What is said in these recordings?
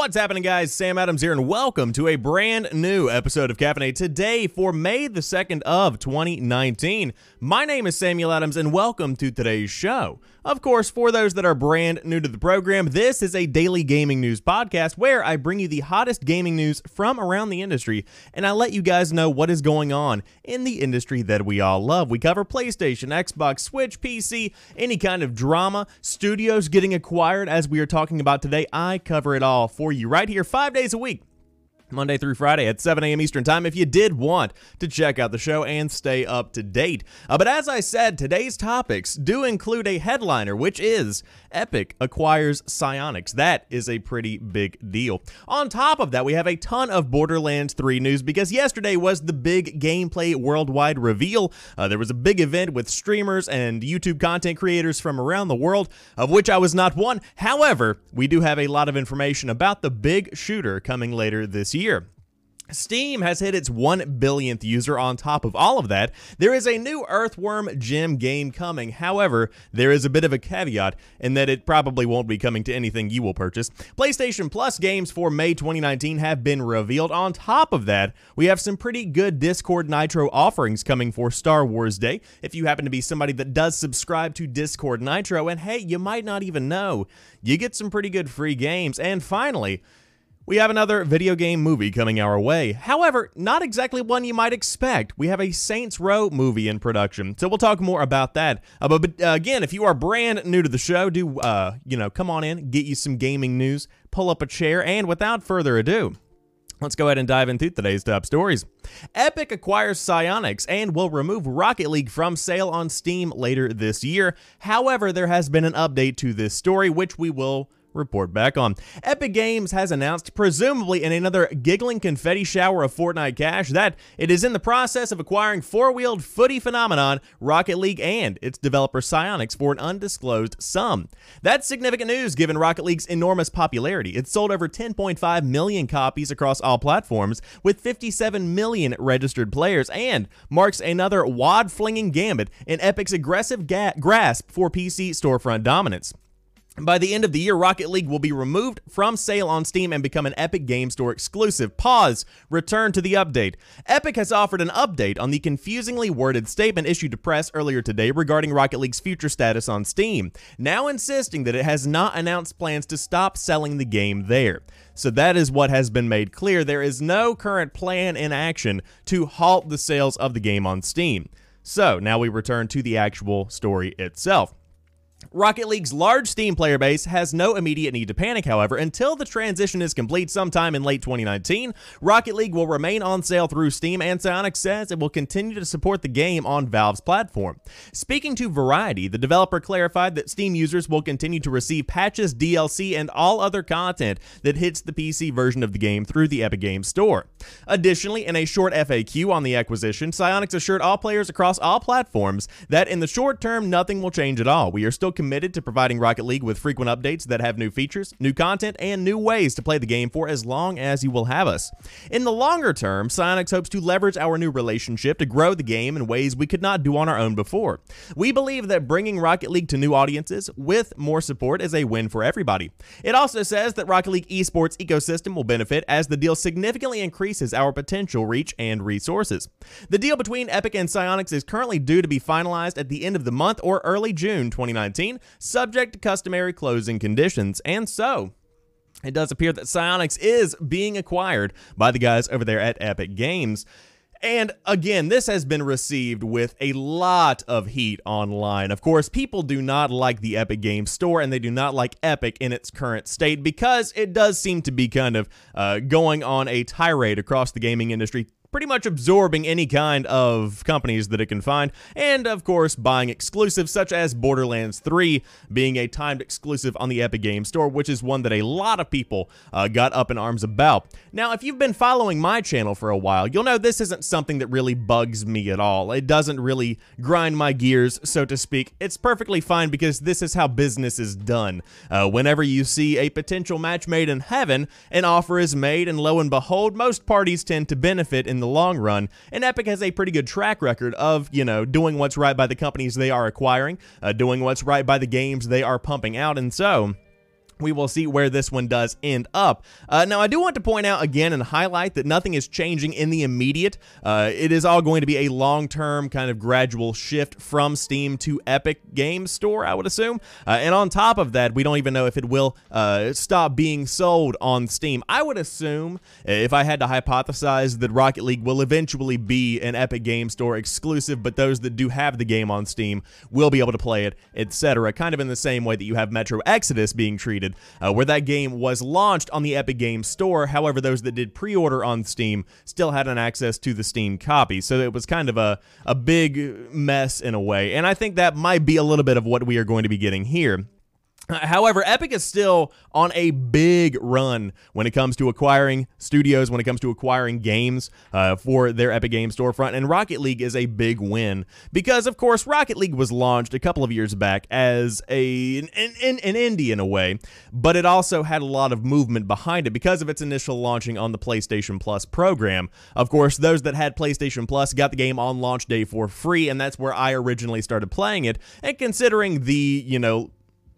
What's happening, guys? Sam Adams here, and welcome to a brand new episode of Caffeinate today for May the 2nd of 2019. My name is Samuel Adams, and welcome to today's show. Of course, for those that are brand new to the program, this is a daily gaming news podcast where I bring you the hottest gaming news from around the industry, and I let you guys know what is going on in the industry that we all love. We cover PlayStation, Xbox, Switch, PC, any kind of drama, studios getting acquired, as we are talking about today. I cover it all for you right here, five days a week. Monday through Friday at 7 a.m. Eastern Time if you did want to check out the show and stay up to date. Uh, but as I said, today's topics do include a headliner, which is Epic acquires Psyonix. That is a pretty big deal. On top of that, we have a ton of Borderlands 3 news because yesterday was the big gameplay worldwide reveal. Uh, there was a big event with streamers and YouTube content creators from around the world, of which I was not one. However, we do have a lot of information about the big shooter coming later this year. Steam has hit its 1 billionth user on top of all of that. There is a new Earthworm Jim game coming. However, there is a bit of a caveat in that it probably won't be coming to anything you will purchase. PlayStation Plus games for May 2019 have been revealed. On top of that, we have some pretty good Discord Nitro offerings coming for Star Wars Day. If you happen to be somebody that does subscribe to Discord Nitro, and hey, you might not even know, you get some pretty good free games. And finally, we have another video game movie coming our way. However, not exactly one you might expect. We have a Saints Row movie in production, so we'll talk more about that. Uh, but, but uh, again, if you are brand new to the show, do uh, you know? Come on in, get you some gaming news, pull up a chair, and without further ado. Let's go ahead and dive into today's top stories. Epic acquires Psyonix and will remove Rocket League from sale on Steam later this year. However, there has been an update to this story, which we will report back on. Epic Games has announced, presumably in another giggling confetti shower of Fortnite cash, that it is in the process of acquiring four-wheeled footy phenomenon Rocket League and its developer Psyonix for an undisclosed sum. That's significant news given Rocket League's enormous popularity. It's sold over 10.5 million copies across all platforms with 57 million registered players and marks another wad-flinging gambit in Epic's aggressive ga- grasp for PC storefront dominance. By the end of the year, Rocket League will be removed from sale on Steam and become an Epic Game Store exclusive. Pause. Return to the update. Epic has offered an update on the confusingly worded statement issued to press earlier today regarding Rocket League's future status on Steam, now insisting that it has not announced plans to stop selling the game there. So that is what has been made clear. There is no current plan in action to halt the sales of the game on Steam. So now we return to the actual story itself. Rocket League's large Steam player base has no immediate need to panic, however. Until the transition is complete sometime in late 2019, Rocket League will remain on sale through Steam, and Psyonix says it will continue to support the game on Valve's platform. Speaking to Variety, the developer clarified that Steam users will continue to receive patches, DLC, and all other content that hits the PC version of the game through the Epic Games Store. Additionally, in a short FAQ on the acquisition, Psyonix assured all players across all platforms that in the short term, nothing will change at all. We are still committed to providing Rocket League with frequent updates that have new features, new content, and new ways to play the game for as long as you will have us. In the longer term, Psyonix hopes to leverage our new relationship to grow the game in ways we could not do on our own before. We believe that bringing Rocket League to new audiences with more support is a win for everybody. It also says that Rocket League esports ecosystem will benefit as the deal significantly increases our potential reach and resources. The deal between Epic and Psyonix is currently due to be finalized at the end of the month or early June 2019 subject to customary closing conditions. And so, it does appear that Psyonix is being acquired by the guys over there at Epic Games. And again, this has been received with a lot of heat online. Of course, people do not like the Epic Games Store and they do not like Epic in its current state because it does seem to be kind of uh, going on a tirade across the gaming industry pretty much absorbing any kind of companies that it can find, and of course buying exclusives such as Borderlands 3 being a timed exclusive on the Epic Games Store, which is one that a lot of people uh, got up in arms about. Now, if you've been following my channel for a while, you'll know this isn't something that really bugs me at all. It doesn't really grind my gears, so to speak. It's perfectly fine because this is how business is done. Uh, whenever you see a potential match made in heaven, an offer is made, and lo and behold, most parties tend to benefit in the long run. And Epic has a pretty good track record of, you know, doing what's right by the companies they are acquiring, uh, doing what's right by the games they are pumping out. And so, we will see where this one does end up. Uh, now, I do want to point out again and highlight that nothing is changing in the immediate. Uh, it is all going to be a long term, kind of gradual shift from Steam to Epic Games Store, I would assume. Uh, and on top of that, we don't even know if it will uh, stop being sold on Steam. I would assume, if I had to hypothesize, that Rocket League will eventually be an Epic Games Store exclusive, but those that do have the game on Steam will be able to play it, etc. Kind of in the same way that you have Metro Exodus being treated uh, where that game was launched on the Epic Games Store. However, those that did pre-order on Steam still had an access to the Steam copy. So it was kind of a, a big mess in a way. And I think that might be a little bit of what we are going to be getting here. However, Epic is still on a big run when it comes to acquiring studios, when it comes to acquiring games uh, for their Epic Games storefront, and Rocket League is a big win because, of course, Rocket League was launched a couple of years back as a an, an, an indie in a way, but it also had a lot of movement behind it because of its initial launching on the PlayStation Plus program. Of course, those that had PlayStation Plus got the game on launch day for free, and that's where I originally started playing it. And considering the, you know,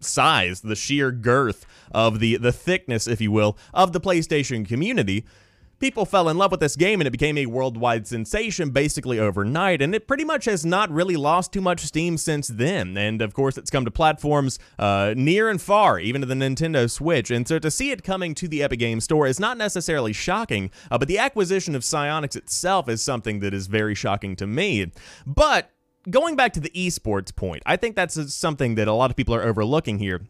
size, the sheer girth of the the thickness, if you will, of the PlayStation community. People fell in love with this game and it became a worldwide sensation basically overnight, and it pretty much has not really lost too much steam since then. And of course, it's come to platforms uh, near and far, even to the Nintendo Switch. And so to see it coming to the Epic Games Store is not necessarily shocking, uh, but the acquisition of Psyonix itself is something that is very shocking to me. But going back to the esports point, I think that's something that a lot of people are overlooking here.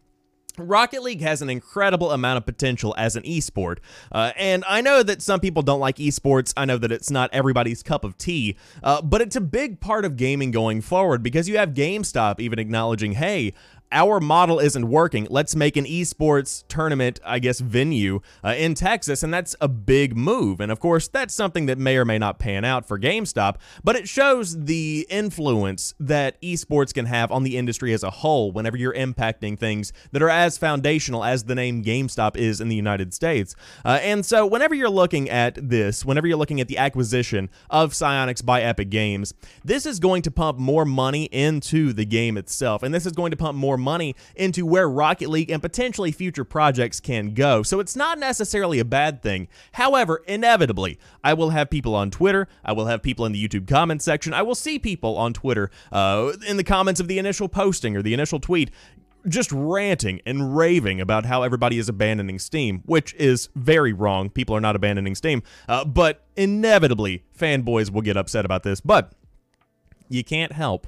Rocket League has an incredible amount of potential as an esport, uh, and I know that some people don't like esports. I know that it's not everybody's cup of tea, uh, but it's a big part of gaming going forward because you have GameStop even acknowledging, hey, our model isn't working. Let's make an esports tournament, I guess, venue uh, in Texas, and that's a big move. And of course, that's something that may or may not pan out for GameStop, but it shows the influence that esports can have on the industry as a whole whenever you're impacting things that are as foundational as the name GameStop is in the United States. Uh, and so, whenever you're looking at this, whenever you're looking at the acquisition of Psyonix by Epic Games, this is going to pump more money into the game itself, and this is going to pump more money into where Rocket League and potentially future projects can go. So it's not necessarily a bad thing. However, inevitably, I will have people on Twitter, I will have people in the YouTube comment section, I will see people on Twitter uh, in the comments of the initial posting or the initial tweet just ranting and raving about how everybody is abandoning Steam, which is very wrong. People are not abandoning Steam, uh, but inevitably, fanboys will get upset about this. But you can't help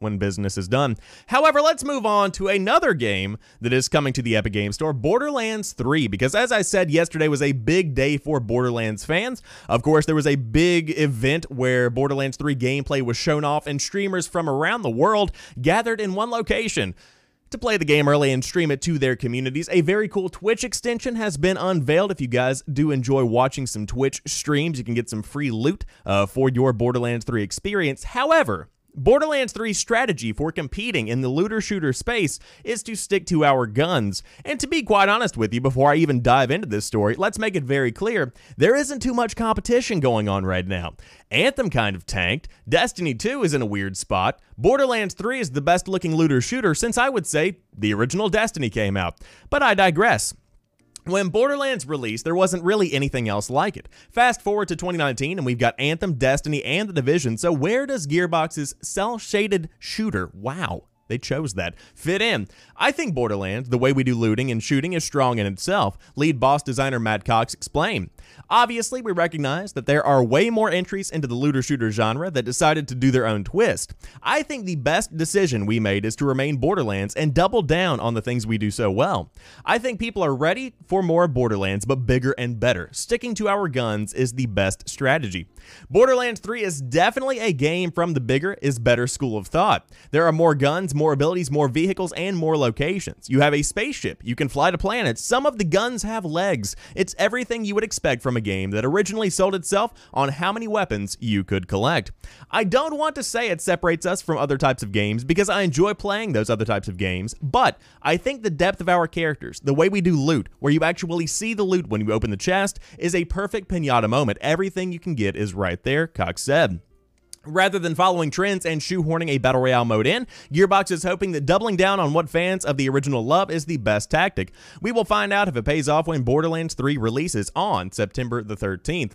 when business is done. However, let's move on to another game that is coming to the Epic Game Store, Borderlands 3, because as I said, yesterday was a big day for Borderlands fans. Of course, there was a big event where Borderlands 3 gameplay was shown off and streamers from around the world gathered in one location to play the game early and stream it to their communities. A very cool Twitch extension has been unveiled. If you guys do enjoy watching some Twitch streams, you can get some free loot uh, for your Borderlands 3 experience. However, Borderlands 3's strategy for competing in the looter shooter space is to stick to our guns. And to be quite honest with you, before I even dive into this story, let's make it very clear there isn't too much competition going on right now. Anthem kind of tanked, Destiny 2 is in a weird spot, Borderlands 3 is the best looking looter shooter since I would say the original Destiny came out. But I digress. When Borderlands released, there wasn't really anything else like it. Fast forward to 2019, and we've got Anthem, Destiny, and The Division, so where does Gearbox's cel-shaded shooter, wow, they chose that. Fit in. I think Borderlands, the way we do looting and shooting, is strong in itself. Lead boss designer Matt Cox explained. Obviously, we recognize that there are way more entries into the looter shooter genre that decided to do their own twist. I think the best decision we made is to remain Borderlands and double down on the things we do so well. I think people are ready for more Borderlands, but bigger and better. Sticking to our guns is the best strategy. Borderlands 3 is definitely a game from the bigger is better school of thought. There are more guns, more abilities, more vehicles, and more locations. You have a spaceship. You can fly to planets. Some of the guns have legs. It's everything you would expect from a game that originally sold itself on how many weapons you could collect. I don't want to say it separates us from other types of games because I enjoy playing those other types of games, but I think the depth of our characters, the way we do loot, where you actually see the loot when you open the chest, is a perfect pinata moment. Everything you can get is right there, Cox said. Rather than following trends and shoehorning a Battle Royale mode in, Gearbox is hoping that doubling down on what fans of the original love is the best tactic. We will find out if it pays off when Borderlands 3 releases on September the 13th.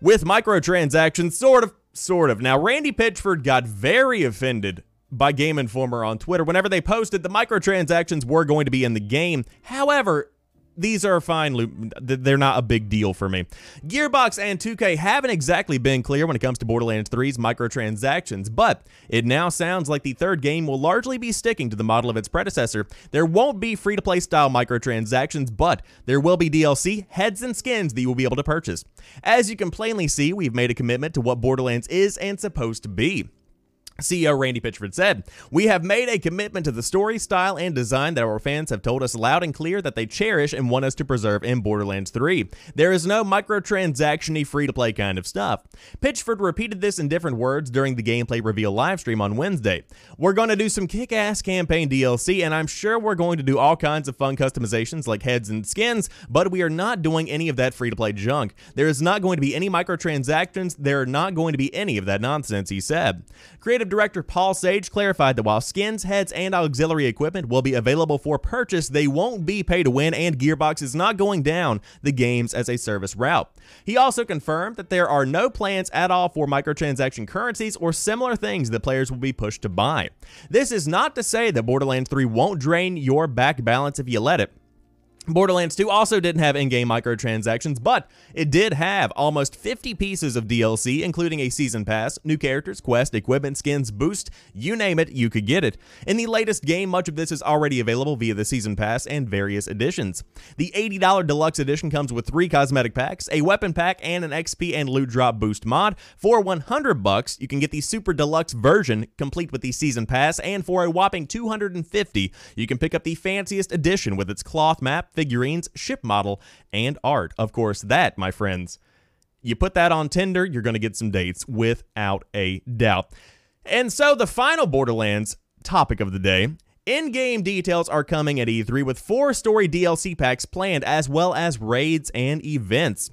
With microtransactions, sort of, sort of. Now, Randy Pitchford got very offended by Game Informer on Twitter whenever they posted the microtransactions were going to be in the game. However, these are fine. They're not a big deal for me. Gearbox and 2K haven't exactly been clear when it comes to Borderlands 3's microtransactions, but it now sounds like the third game will largely be sticking to the model of its predecessor. There won't be free-to-play style microtransactions, but there will be DLC, heads, and skins that you will be able to purchase. As you can plainly see, we've made a commitment to what Borderlands is and supposed to be. CEO Randy Pitchford said, We have made a commitment to the story, style, and design that our fans have told us loud and clear that they cherish and want us to preserve in Borderlands 3. There is no microtransaction free to play kind of stuff. Pitchford repeated this in different words during the gameplay reveal livestream on Wednesday. We're going to do some kick ass campaign DLC, and I'm sure we're going to do all kinds of fun customizations like heads and skins, but we are not doing any of that free to play junk. There is not going to be any microtransactions, there are not going to be any of that nonsense, he said. Creative Creative Director Paul Sage clarified that while skins, heads, and auxiliary equipment will be available for purchase, they won't be pay to win, and Gearbox is not going down the games as a service route. He also confirmed that there are no plans at all for microtransaction currencies or similar things that players will be pushed to buy. This is not to say that Borderlands 3 won't drain your back balance if you let it. Borderlands 2 also didn't have in-game microtransactions, but it did have almost 50 pieces of DLC, including a season pass, new characters, quest, equipment, skins, boost, you name it, you could get it. In the latest game, much of this is already available via the season pass and various editions. The $80 deluxe edition comes with three cosmetic packs, a weapon pack, and an XP and loot drop boost mod. For 100 bucks, you can get the super deluxe version, complete with the season pass, and for a whopping 250, you can pick up the fanciest edition with its cloth map, figurines, ship model, and art. Of course, that, my friends, you put that on Tinder, you're going to get some dates without a doubt. And so the final Borderlands topic of the day in game details are coming at E3 with four story DLC packs planned, as well as raids and events.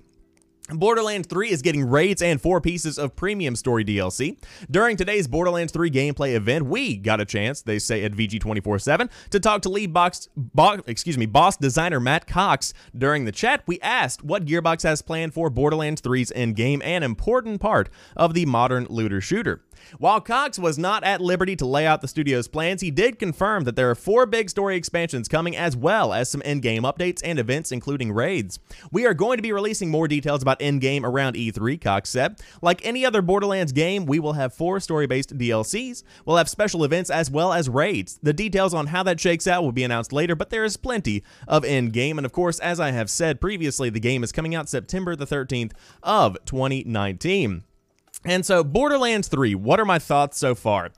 Borderlands 3 is getting raids and four pieces of premium story DLC. During today's Borderlands 3 gameplay event, we got a chance, they say at VG247, to talk to lead box, bo excuse me, boss designer Matt Cox. During the chat, we asked what Gearbox has planned for Borderlands 3's in-game, an important part of the modern looter shooter. While Cox was not at liberty to lay out the studio's plans, he did confirm that there are four big story expansions coming as well as some in-game updates and events including raids. We are going to be releasing more details about in-game around E3, Cox said. Like any other Borderlands game, we will have four story-based DLCs, we'll have special events as well as raids. The details on how that shakes out will be announced later, but there is plenty of in-game, and of course, as I have said previously, the game is coming out September the 13th of 2019. And so, Borderlands 3, what are my thoughts so far?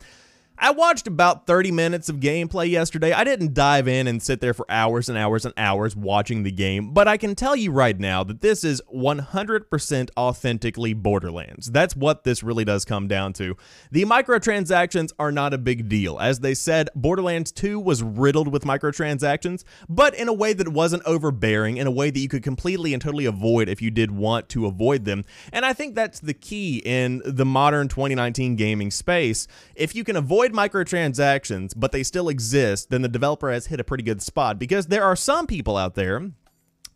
I watched about 30 minutes of gameplay yesterday. I didn't dive in and sit there for hours and hours and hours watching the game, but I can tell you right now that this is 100% authentically Borderlands. That's what this really does come down to. The microtransactions are not a big deal. As they said, Borderlands 2 was riddled with microtransactions, but in a way that wasn't overbearing, in a way that you could completely and totally avoid if you did want to avoid them. And I think that's the key in the modern 2019 gaming space. If you can avoid avoid microtransactions, but they still exist, then the developer has hit a pretty good spot because there are some people out there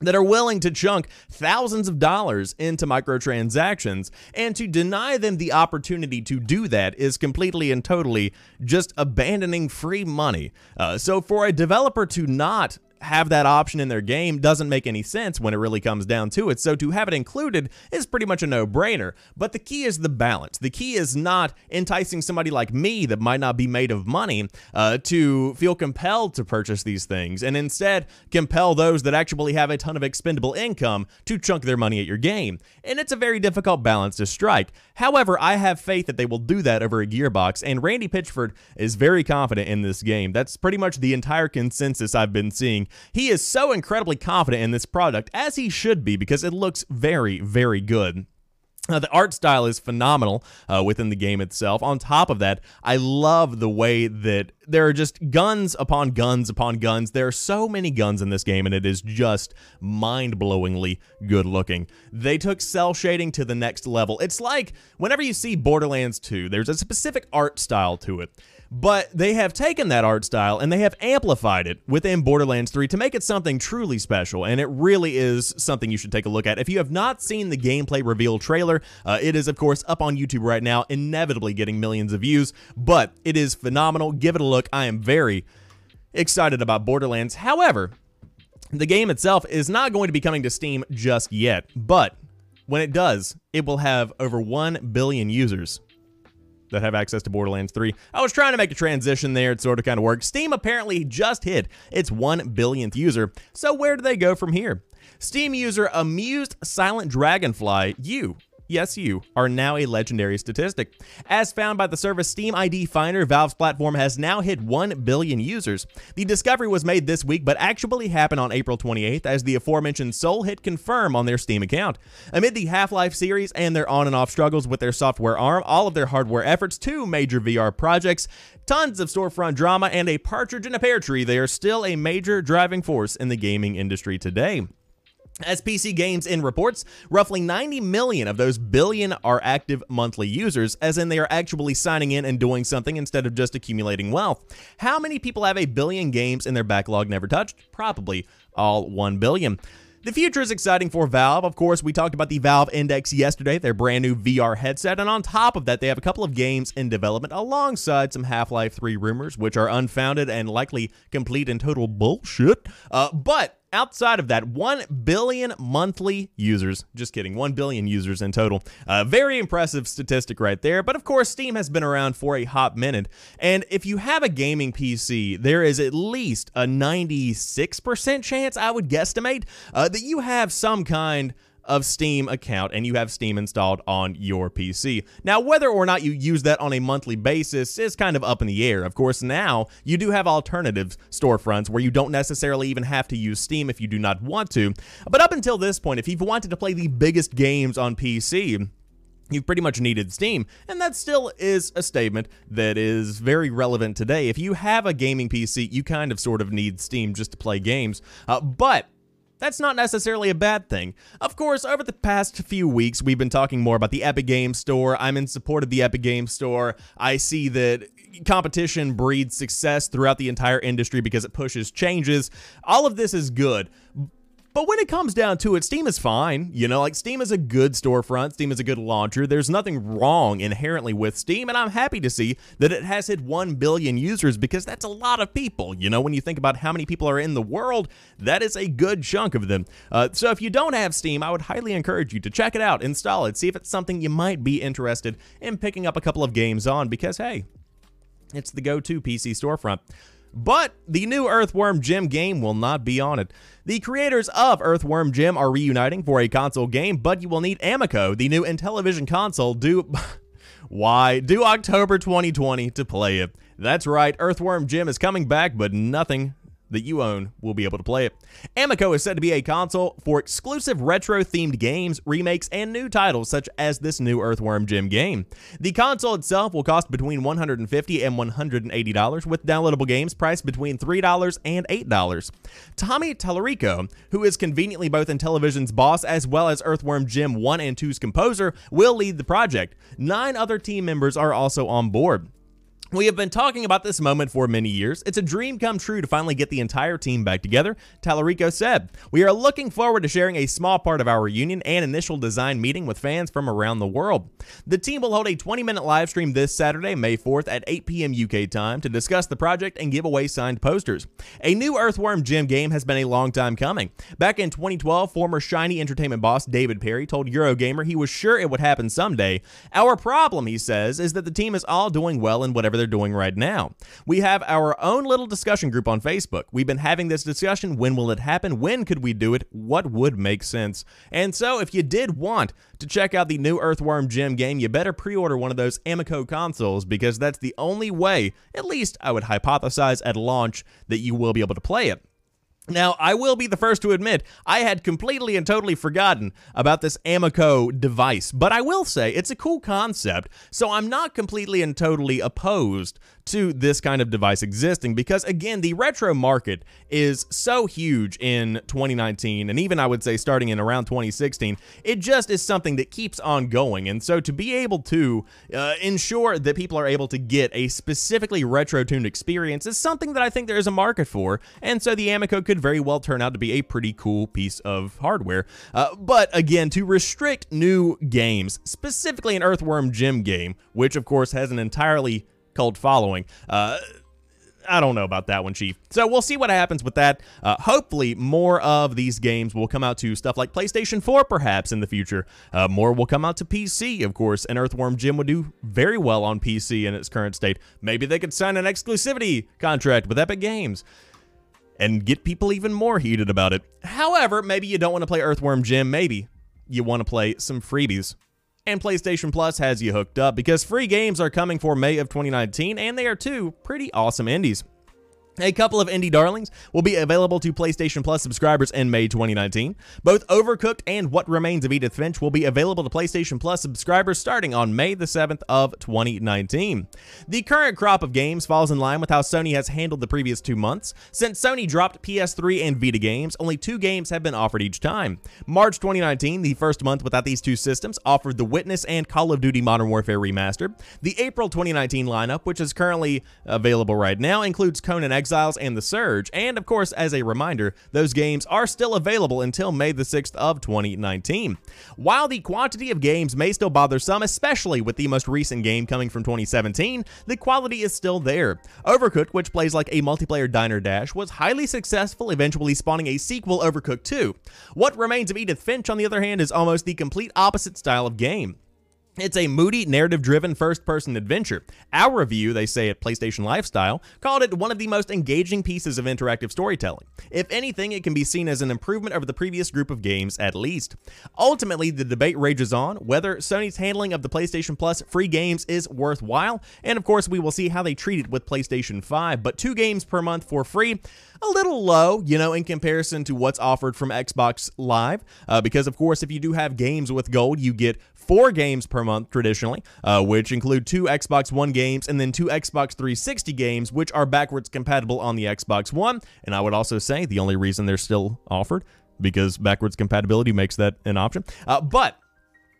that are willing to chunk thousands of dollars into microtransactions, and to deny them the opportunity to do that is completely and totally just abandoning free money. Uh, so, for a developer to not have that option in their game doesn't make any sense when it really comes down to it. So to have it included is pretty much a no-brainer. But the key is the balance. The key is not enticing somebody like me that might not be made of money uh, to feel compelled to purchase these things, and instead compel those that actually have a ton of expendable income to chunk their money at your game. And it's a very difficult balance to strike. However, I have faith that they will do that over a Gearbox, and Randy Pitchford is very confident in this game. That's pretty much the entire consensus I've been seeing he is so incredibly confident in this product, as he should be, because it looks very, very good. Uh, the art style is phenomenal uh, within the game itself. On top of that, I love the way that there are just guns upon guns upon guns. There are so many guns in this game, and it is just mind blowingly good looking. They took cel shading to the next level. It's like whenever you see Borderlands 2, there's a specific art style to it. But they have taken that art style and they have amplified it within Borderlands 3 to make it something truly special, and it really is something you should take a look at. If you have not seen the gameplay reveal trailer, uh, it is, of course, up on YouTube right now, inevitably getting millions of views, but it is phenomenal. Give it a look. I am very excited about Borderlands. However, the game itself is not going to be coming to Steam just yet, but when it does, it will have over 1 billion users that have access to Borderlands 3. I was trying to make a transition there. It sort of kind of worked. Steam apparently just hit its 1 billionth user. So where do they go from here? Steam user Amused Silent Dragonfly, you Yes, you are now a legendary statistic. As found by the service Steam ID Finder, Valve's platform has now hit 1 billion users. The discovery was made this week, but actually happened on April 28th as the aforementioned Soul hit confirm on their Steam account. Amid the Half-Life series and their on and off struggles with their software arm, all of their hardware efforts, two major VR projects, tons of storefront drama, and a partridge in a pear tree, they are still a major driving force in the gaming industry today. As PCGamesN reports, roughly 90 million of those billion are active monthly users, as in they are actually signing in and doing something instead of just accumulating wealth. How many people have a billion games in their backlog never touched? Probably all 1 billion. The future is exciting for Valve. Of course, we talked about the Valve Index yesterday, their brand new VR headset, and on top of that, they have a couple of games in development alongside some Half Life 3 rumors, which are unfounded and likely complete and total bullshit. Uh, but outside of that, 1 billion monthly users. Just kidding, 1 billion users in total. Uh, very impressive statistic right there. But of course, Steam has been around for a hot minute. And if you have a gaming PC, there is at least a 96% chance, I would guesstimate, uh, that you have some kind of Steam account and you have Steam installed on your PC. Now, whether or not you use that on a monthly basis is kind of up in the air. Of course, now you do have alternative storefronts where you don't necessarily even have to use Steam if you do not want to. But up until this point, if you've wanted to play the biggest games on PC, you've pretty much needed Steam. And that still is a statement that is very relevant today. If you have a gaming PC, you kind of sort of need Steam just to play games. Uh, but that's not necessarily a bad thing. Of course, over the past few weeks, we've been talking more about the Epic Games Store. I'm in support of the Epic Games Store. I see that competition breeds success throughout the entire industry because it pushes changes. All of this is good. But when it comes down to it, Steam is fine. You know, like Steam is a good storefront, Steam is a good launcher. There's nothing wrong inherently with Steam, and I'm happy to see that it has hit 1 billion users because that's a lot of people. You know, when you think about how many people are in the world, that is a good chunk of them. Uh, so if you don't have Steam, I would highly encourage you to check it out, install it, see if it's something you might be interested in picking up a couple of games on because, hey, it's the go to PC storefront. But the new Earthworm Jim game will not be on it. The creators of Earthworm Jim are reuniting for a console game, but you will need Amico, the new Intellivision console, due. Why? Due October 2020 to play it. That's right, Earthworm Jim is coming back, but nothing that you own will be able to play it. Amico is said to be a console for exclusive retro-themed games, remakes, and new titles such as this new Earthworm Jim game. The console itself will cost between 150 and $180, with downloadable games priced between $3 and $8. Tommy Tallarico, who is conveniently both Intellivision's boss as well as Earthworm Jim 1 and 2's composer, will lead the project. Nine other team members are also on board. We have been talking about this moment for many years. It's a dream come true to finally get the entire team back together, Tallarico said. We are looking forward to sharing a small part of our reunion and initial design meeting with fans from around the world. The team will hold a 20 minute live stream this Saturday, May 4th at 8 p.m. UK time to discuss the project and give away signed posters. A new Earthworm Jim game has been a long time coming. Back in 2012, former Shiny Entertainment boss David Perry told Eurogamer he was sure it would happen someday. Our problem, he says, is that the team is all doing well in whatever they're doing right now. We have our own little discussion group on Facebook. We've been having this discussion. When will it happen? When could we do it? What would make sense? And so, if you did want to check out the new Earthworm Jim game, you better pre order one of those Amico consoles because that's the only way, at least I would hypothesize at launch, that you will be able to play it. Now, I will be the first to admit I had completely and totally forgotten about this Amico device, but I will say it's a cool concept, so I'm not completely and totally opposed to this kind of device existing because, again, the retro market is so huge in 2019, and even I would say starting in around 2016, it just is something that keeps on going. And so to be able to uh, ensure that people are able to get a specifically retro tuned experience is something that I think there is a market for, and so the Amico could very well turn out to be a pretty cool piece of hardware. Uh, but again, to restrict new games, specifically an Earthworm Jim game, which of course has an entirely cult following. Uh, I don't know about that one, Chief. So we'll see what happens with that. Uh, hopefully, more of these games will come out to stuff like PlayStation 4, perhaps in the future. Uh, more will come out to PC, of course. And Earthworm Jim would do very well on PC in its current state. Maybe they could sign an exclusivity contract with Epic Games and get people even more heated about it. However, maybe you don't want to play Earthworm Jim. Maybe you want to play some freebies and PlayStation Plus has you hooked up because free games are coming for May of 2019, and they are two pretty awesome indies. A couple of indie darlings will be available to PlayStation Plus subscribers in May 2019. Both Overcooked and What Remains of Edith Finch will be available to PlayStation Plus subscribers starting on May the 7th of 2019. The current crop of games falls in line with how Sony has handled the previous two months. Since Sony dropped PS3 and Vita games, only two games have been offered each time. March 2019, the first month without these two systems, offered The Witness and Call of Duty Modern Warfare Remastered. The April 2019 lineup, which is currently available right now, includes Conan X Exiles and The Surge. And of course, as a reminder, those games are still available until May the 6th of 2019. While the quantity of games may still bother some, especially with the most recent game coming from 2017, the quality is still there. Overcooked, which plays like a multiplayer diner dash, was highly successful, eventually spawning a sequel, Overcooked 2. What Remains of Edith Finch, on the other hand, is almost the complete opposite style of game. It's a moody, narrative driven first person adventure. Our review, they say at PlayStation Lifestyle, called it one of the most engaging pieces of interactive storytelling. If anything, it can be seen as an improvement over the previous group of games, at least. Ultimately, the debate rages on whether Sony's handling of the PlayStation Plus free games is worthwhile, and of course, we will see how they treat it with PlayStation 5. But two games per month for free, a little low, you know, in comparison to what's offered from Xbox Live. Uh, because, of course, if you do have games with gold, you get four games per month traditionally, uh, which include two Xbox One games and then two Xbox 360 games, which are backwards compatible on the Xbox One. And I would also say the only reason they're still offered because backwards compatibility makes that an option. Uh, but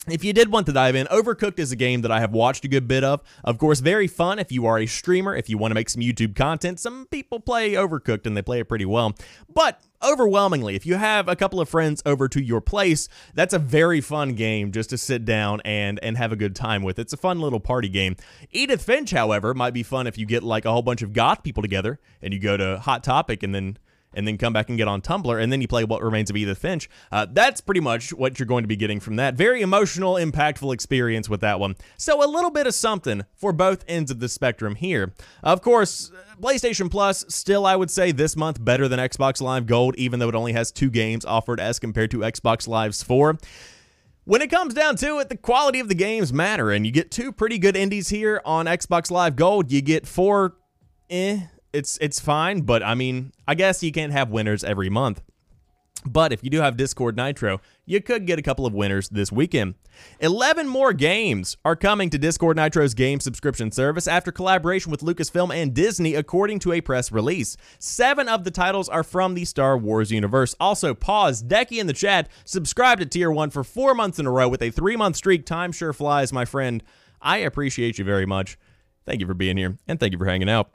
if you did want to dive in, Overcooked is a game that I have watched a good bit of. Of course, very fun if you are a streamer, if you want to make some YouTube content. Some people play Overcooked and they play it pretty well. But overwhelmingly, if you have a couple of friends over to your place, that's a very fun game just to sit down and and have a good time with. It's a fun little party game. Edith Finch, however, might be fun if you get like a whole bunch of goth people together and you go to Hot Topic and then and then come back and get on Tumblr, and then you play What Remains of Edith Finch. Uh, that's pretty much what you're going to be getting from that. Very emotional, impactful experience with that one. So a little bit of something for both ends of the spectrum here. Of course, PlayStation Plus, still I would say this month better than Xbox Live Gold, even though it only has two games offered as compared to Xbox Live's four. When it comes down to it, the quality of the games matter, and you get two pretty good indies here on Xbox Live Gold. You get four eh it's it's fine, but I mean, I guess you can't have winners every month. But if you do have Discord Nitro, you could get a couple of winners this weekend. 11 more games are coming to Discord Nitro's game subscription service after collaboration with Lucasfilm and Disney, according to a press release. Seven of the titles are from the Star Wars universe. Also, pause. Decky in the chat subscribe to Tier 1 for four months in a row with a three month streak. Time sure flies, my friend. I appreciate you very much. Thank you for being here, and thank you for hanging out.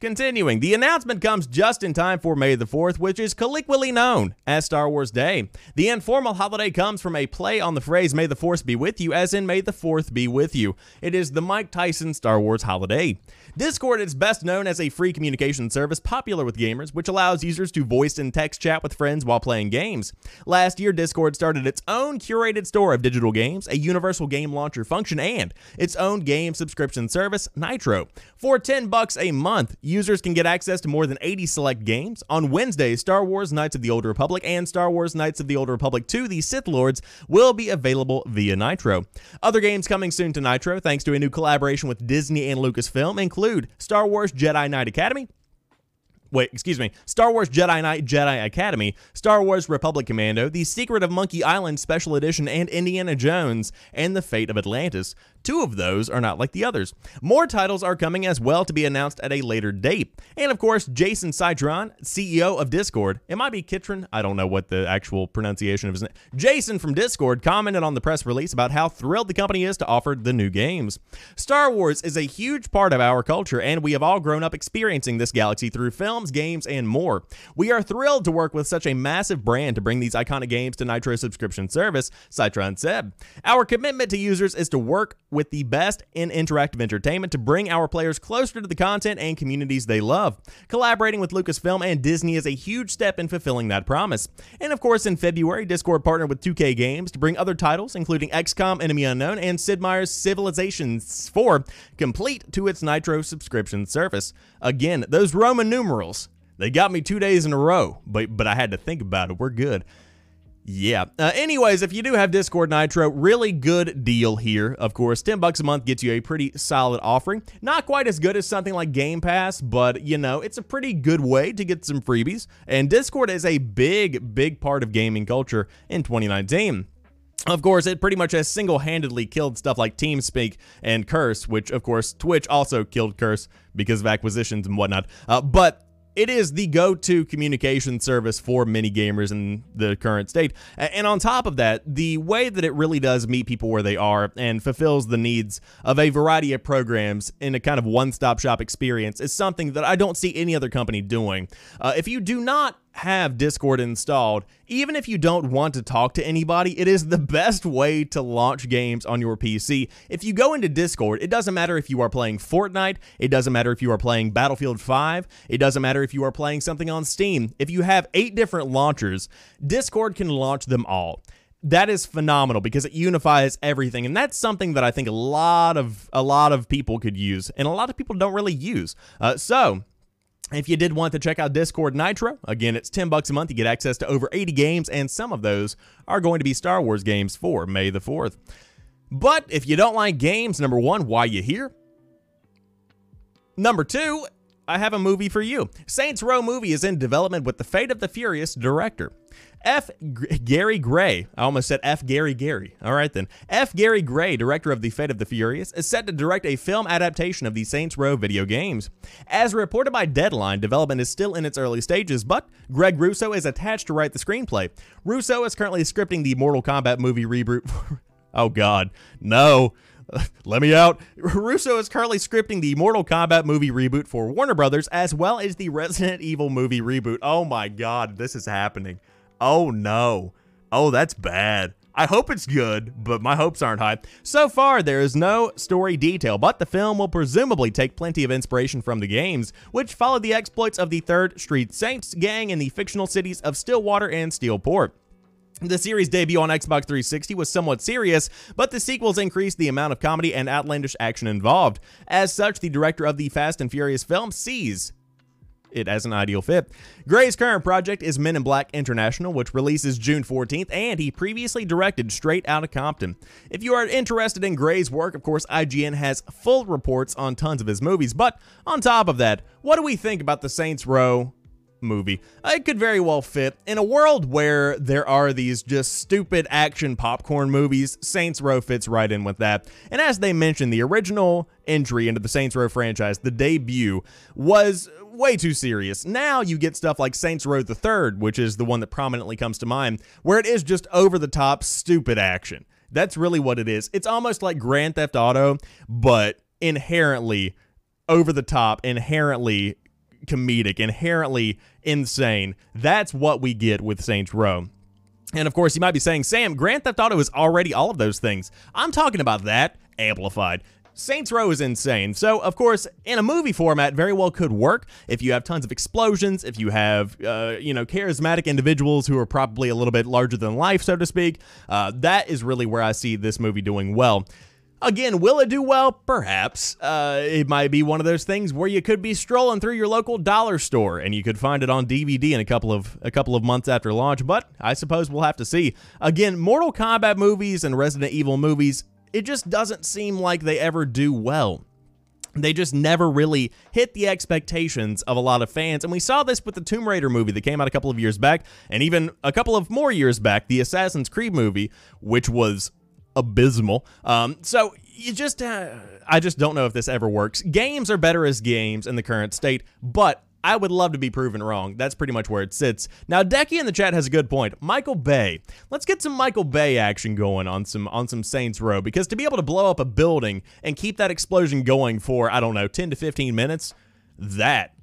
Continuing, the announcement comes just in time for May the 4th, which is colloquially known as Star Wars Day. The informal holiday comes from a play on the phrase May the Force be with you, as in May the 4th be with you. It is the Mike Tyson Star Wars holiday. Discord is best known as a free communication service popular with gamers, which allows users to voice and text chat with friends while playing games. Last year, Discord started its own curated store of digital games, a universal game launcher function, and its own game subscription service, Nitro. For 10 bucks a month, users can get access to more than 80 select games. On Wednesday, Star Wars Knights of the Old Republic and Star Wars Knights of the Old Republic 2 The Sith Lords will be available via Nitro. Other games coming soon to Nitro, thanks to a new collaboration with Disney and Lucasfilm, include Star Wars Jedi Knight Academy, wait, excuse me, Star Wars Jedi Knight Jedi Academy, Star Wars Republic Commando, The Secret of Monkey Island Special Edition, and Indiana Jones and the Fate of Atlantis. Two of those are not like the others. More titles are coming as well to be announced at a later date. And of course, Jason Citron, CEO of Discord, it might be Kitron, I don't know what the actual pronunciation of his name. Jason from Discord commented on the press release about how thrilled the company is to offer the new games. Star Wars is a huge part of our culture, and we have all grown up experiencing this galaxy through films, games, and more. We are thrilled to work with such a massive brand to bring these iconic games to Nitro subscription service, Citron said. Our commitment to users is to work with the best in interactive entertainment to bring our players closer to the content and communities they love. Collaborating with Lucasfilm and Disney is a huge step in fulfilling that promise. And of course, in February, Discord partnered with 2K Games to bring other titles, including XCOM Enemy Unknown and Sid Meier's Civilizations 4, complete to its Nitro subscription service. Again, those Roman numerals, they got me two days in a row, but, but I had to think about it. We're good. Yeah. Uh, anyways, if you do have Discord Nitro, really good deal here. Of course, 10 bucks a month gets you a pretty solid offering. Not quite as good as something like Game Pass, but you know, it's a pretty good way to get some freebies. And Discord is a big, big part of gaming culture in 2019. Of course, it pretty much has single-handedly killed stuff like TeamSpeak and Curse, which, of course, Twitch also killed Curse because of acquisitions and whatnot. Uh, but it is the go-to communication service for many gamers in the current state. And on top of that, the way that it really does meet people where they are and fulfills the needs of a variety of programs in a kind of one-stop shop experience is something that I don't see any other company doing. Uh, if you do not have Discord installed, even if you don't want to talk to anybody, it is the best way to launch games on your PC. If you go into Discord, it doesn't matter if you are playing Fortnite, it doesn't matter if you are playing Battlefield 5, it doesn't matter if you are playing something on Steam. If you have eight different launchers, Discord can launch them all that is phenomenal because it unifies everything and that's something that i think a lot of a lot of people could use and a lot of people don't really use uh, so if you did want to check out Discord Nitro, again, it's 10 bucks a month. You get access to over 80 games, and some of those are going to be Star Wars games for May the 4th. But if you don't like games, number one, why you here? Number two, I have a movie for you. Saints Row movie is in development with the Fate of the Furious director. F. G- Gary Gray, I almost said F. Gary Gary. All right then. F. Gary Gray, director of The Fate of the Furious, is set to direct a film adaptation of the Saints Row video games. As reported by Deadline, development is still in its early stages, but Greg Russo is attached to write the screenplay. Russo is currently scripting the Mortal Kombat movie reboot. oh God, no. Let me out. Russo is currently scripting the Mortal Kombat movie reboot for Warner Brothers, as well as the Resident Evil movie reboot. Oh my god, this is happening. Oh no. Oh, that's bad. I hope it's good, but my hopes aren't high. So far, there is no story detail, but the film will presumably take plenty of inspiration from the games, which followed the exploits of the 3rd Street Saints gang in the fictional cities of Stillwater and Steelport. The series debut on Xbox 360 was somewhat serious, but the sequels increased the amount of comedy and outlandish action involved. As such, the director of the Fast and Furious film sees it as an ideal fit. Gray's current project is Men in Black International, which releases June 14th, and he previously directed Straight Outta Compton. If you are interested in Gray's work, of course, IGN has full reports on tons of his movies, but on top of that, what do we think about the Saints Row movie. It could very well fit. In a world where there are these just stupid action popcorn movies, Saints Row fits right in with that. And as they mentioned, the original entry into the Saints Row franchise, the debut, was way too serious. Now you get stuff like Saints Row the Third, which is the one that prominently comes to mind, where it is just over the top, stupid action. That's really what it is. It's almost like Grand Theft Auto, but inherently over the top, inherently comedic, inherently insane. That's what we get with Saints Row. And of course, you might be saying, Sam, Grand Theft Auto is already all of those things. I'm talking about that amplified. Saints Row is insane. So, of course, in a movie format, very well could work if you have tons of explosions, if you have, uh, you know, charismatic individuals who are probably a little bit larger than life, so to speak. Uh, that is really where I see this movie doing well. Again, will it do well? Perhaps. Uh, it might be one of those things where you could be strolling through your local dollar store and you could find it on DVD in a couple of a couple of months after launch. But I suppose we'll have to see. Again, Mortal Kombat movies and Resident Evil movies it just doesn't seem like they ever do well. they just never really hit the expectations of a lot of fans. And we saw this with the Tomb Raider movie that came out a couple of years back, and even a couple of more years back, the Assassin's Creed movie, which was abysmal. Um, so you just, uh, I just don't know if this ever works. Games are better as games in the current state, but I would love to be proven wrong. That's pretty much where it sits. Now, Decky in the chat has a good point. Michael Bay. Let's get some Michael Bay action going on some on some Saints Row because to be able to blow up a building and keep that explosion going for I don't know 10 to 15 minutes, that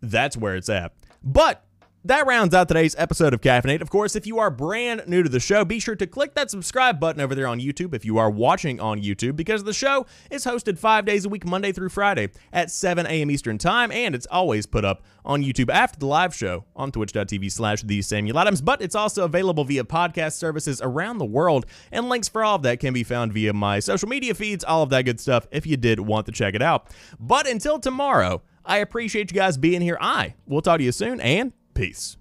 that's where it's at. But that rounds out today's episode of Caffeinate. Of course, if you are brand new to the show, be sure to click that subscribe button over there on YouTube if you are watching on YouTube, because the show is hosted five days a week, Monday through Friday at 7 a.m. Eastern Time, and it's always put up on YouTube after the live show on twitch.tv slash the Samuel Adams. But it's also available via podcast services around the world, and links for all of that can be found via my social media feeds, all of that good stuff if you did want to check it out. But until tomorrow, I appreciate you guys being here. I will talk to you soon, and Peace.